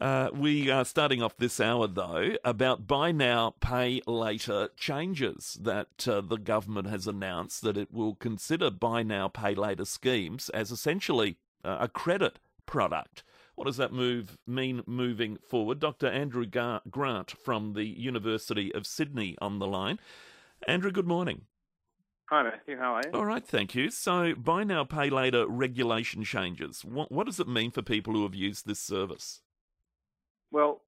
Uh, we are starting off this hour, though, about buy now, pay later changes that uh, the government has announced that it will consider buy now, pay later schemes as essentially uh, a credit product. What does that move mean moving forward? Dr. Andrew Gar- Grant from the University of Sydney on the line. Andrew, good morning. Hi, Matthew. How are you? All right, thank you. So, buy now, pay later regulation changes. What, what does it mean for people who have used this service? Well,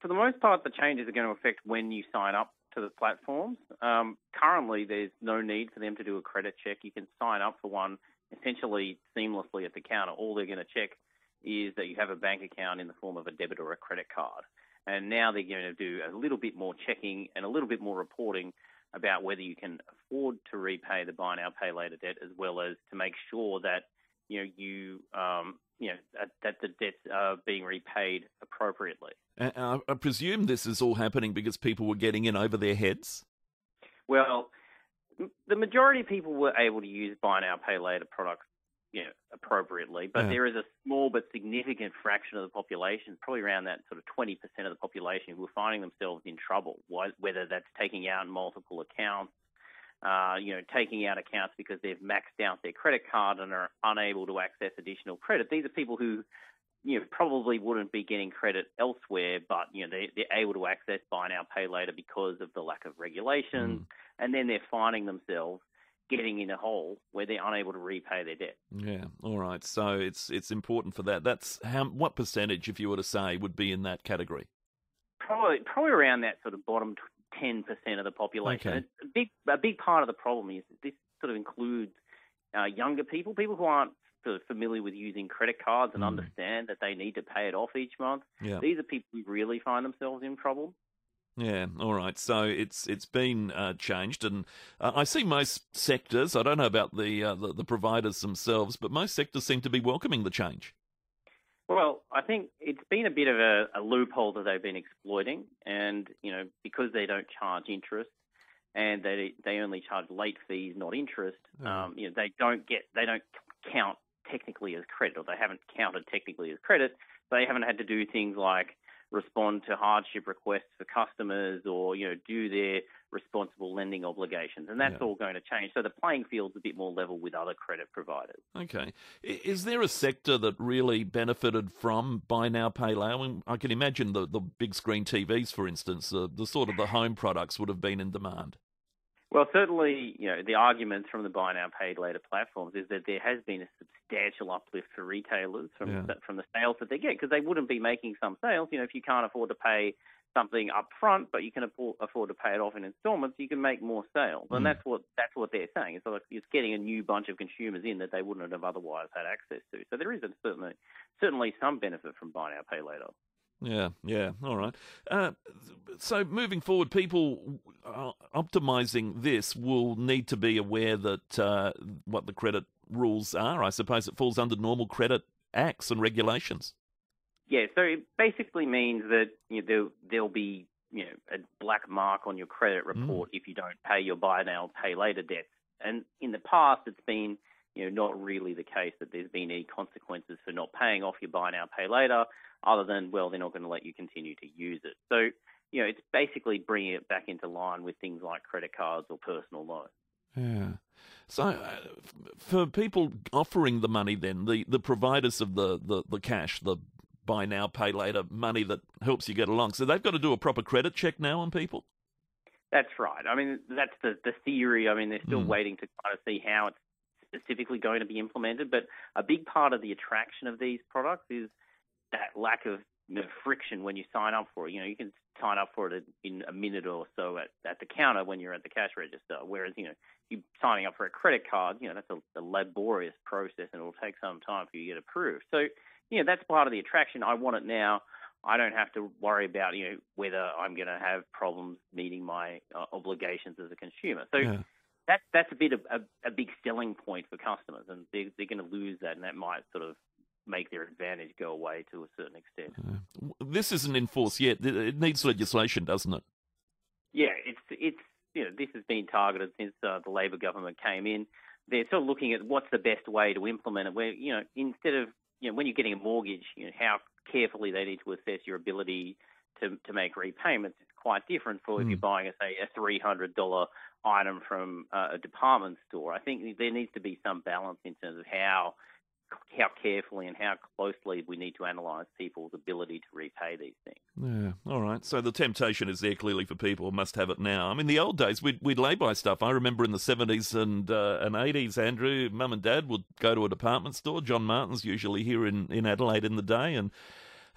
for the most part, the changes are going to affect when you sign up to the platforms. Um, currently, there's no need for them to do a credit check. You can sign up for one essentially seamlessly at the counter. All they're going to check is that you have a bank account in the form of a debit or a credit card. And now they're going to do a little bit more checking and a little bit more reporting about whether you can afford to repay the buy now, pay later debt, as well as to make sure that you know you um, you know that, that the debts are being repaid appropriately. Uh, I presume this is all happening because people were getting in over their heads. Well, the majority of people were able to use buy now, pay later products you know, appropriately, but yeah. there is a small but significant fraction of the population, probably around that sort of 20% of the population, who are finding themselves in trouble, whether that's taking out multiple accounts, uh, you know, taking out accounts because they've maxed out their credit card and are unable to access additional credit. These are people who, you know, probably wouldn't be getting credit elsewhere, but you know, they, they're able to access buy now, pay later because of the lack of regulations, mm. and then they're finding themselves getting in a hole where they're unable to repay their debt. Yeah, all right. So it's it's important for that. That's how what percentage, if you were to say, would be in that category? Probably probably around that sort of bottom ten percent of the population. Okay. A big a big part of the problem is this sort of includes uh, younger people, people who aren't sort of familiar with using credit cards and mm. understand that they need to pay it off each month. Yeah. These are people who really find themselves in trouble. Yeah, all right. So it's it's been uh, changed, and uh, I see most sectors. I don't know about the, uh, the, the providers themselves, but most sectors seem to be welcoming the change. Well, I think it's been a bit of a, a loophole that they've been exploiting, and you know because they don't charge interest, and they they only charge late fees, not interest. Um, you know they don't get they don't count technically as credit, or they haven't counted technically as credit. They haven't had to do things like respond to hardship requests for customers or you know do their responsible lending obligations and that's yeah. all going to change. So the playing field's a bit more level with other credit providers. Okay. Is there a sector that really benefited from buy now pay later? I, mean, I can imagine the, the big screen TVs for instance the, the sort of the home products would have been in demand well, certainly, you know, the arguments from the buy now, pay later platforms is that there has been a substantial uplift for retailers from yeah. the, from the sales that they get because they wouldn't be making some sales. You know, if you can't afford to pay something up front, but you can afford to pay it off in installments, you can make more sales, and mm. that's what that's what they're saying. It's like it's getting a new bunch of consumers in that they wouldn't have otherwise had access to. So there is a, certainly certainly some benefit from buy now, pay later. Yeah, yeah, all right. Uh, so moving forward, people uh, optimizing this will need to be aware that uh, what the credit rules are. I suppose it falls under normal credit acts and regulations. Yeah, so it basically means that you know, there, there'll be you know a black mark on your credit mm. report mm. if you don't pay your buy now, pay later debts. And in the past, it's been you know not really the case that there's been any consequences for not paying off your buy now, pay later other than, well, they're not going to let you continue to use it. So, you know, it's basically bringing it back into line with things like credit cards or personal loans. Yeah. So, uh, for people offering the money, then the, the providers of the, the, the cash, the buy now, pay later money that helps you get along, so they've got to do a proper credit check now on people. That's right. I mean, that's the the theory. I mean, they're still mm. waiting to kind of see how it's specifically going to be implemented. But a big part of the attraction of these products is that lack of you know, friction when you sign up for it. You know, you can sign up for it in a minute or so at, at the counter when you're at the cash register. Whereas, you know, you signing up for a credit card, you know, that's a, a laborious process and it will take some time for you to get approved. So, you know, that's part of the attraction. I want it now. I don't have to worry about, you know, whether I'm going to have problems meeting my uh, obligations as a consumer. So yeah. That, that's a bit of a, a big selling point for customers and they're, they're going to lose that and that might sort of make their advantage go away to a certain extent. Uh, this isn't enforced yet. It needs legislation, doesn't it? Yeah, it's it's you know this has been targeted since uh, the Labor government came in. They're sort of looking at what's the best way to implement it. Where you know instead of you know when you're getting a mortgage, you know how carefully they need to assess your ability to to make repayments. It's quite different for mm. if you're hmm. buying a say a three hundred dollar item from uh, a department store. I think there needs to be some balance in terms of how how carefully and how closely we need to analyse people's ability to repay these things. Yeah, all right. So the temptation is there clearly for people must have it now. I mean, the old days we'd we'd lay by stuff. I remember in the seventies and uh, and eighties, Andrew, mum and dad would go to a department store. John Martin's usually here in, in Adelaide in the day, and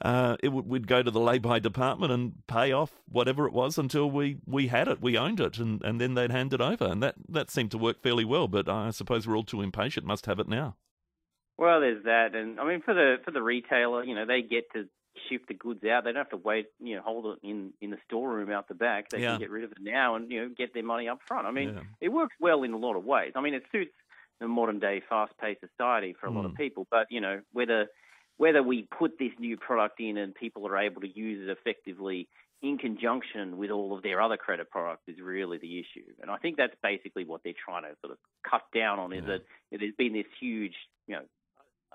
uh, it would, we'd go to the lay-by department and pay off whatever it was until we, we had it, we owned it, and, and then they'd hand it over, and that, that seemed to work fairly well. But I suppose we're all too impatient, must have it now. Well, there's that, and I mean for the for the retailer, you know, they get to ship the goods out. They don't have to wait, you know, hold it in in the storeroom out the back. They yeah. can get rid of it now and you know get their money up front. I mean, yeah. it works well in a lot of ways. I mean, it suits the modern day fast paced society for a mm. lot of hmm. people. But you know, whether whether we put this new product in and people are able to use it effectively in conjunction with all of their other credit products is really the issue. And I think that's basically what they're trying to sort of cut down on is that there's been this huge, you know,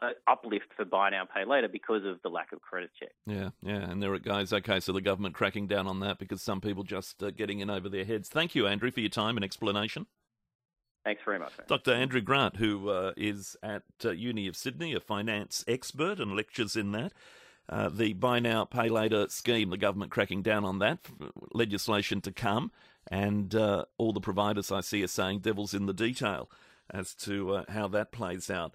uh, uplift for buy now, pay later because of the lack of credit check. Yeah, yeah, and there it goes. Okay, so the government cracking down on that because some people just uh, getting in over their heads. Thank you, Andrew, for your time and explanation. Thanks very much. Man. Dr. Andrew Grant, who uh, is at uh, Uni of Sydney, a finance expert and lectures in that. Uh, the buy now, pay later scheme, the government cracking down on that, legislation to come, and uh, all the providers I see are saying devil's in the detail as to uh, how that plays out.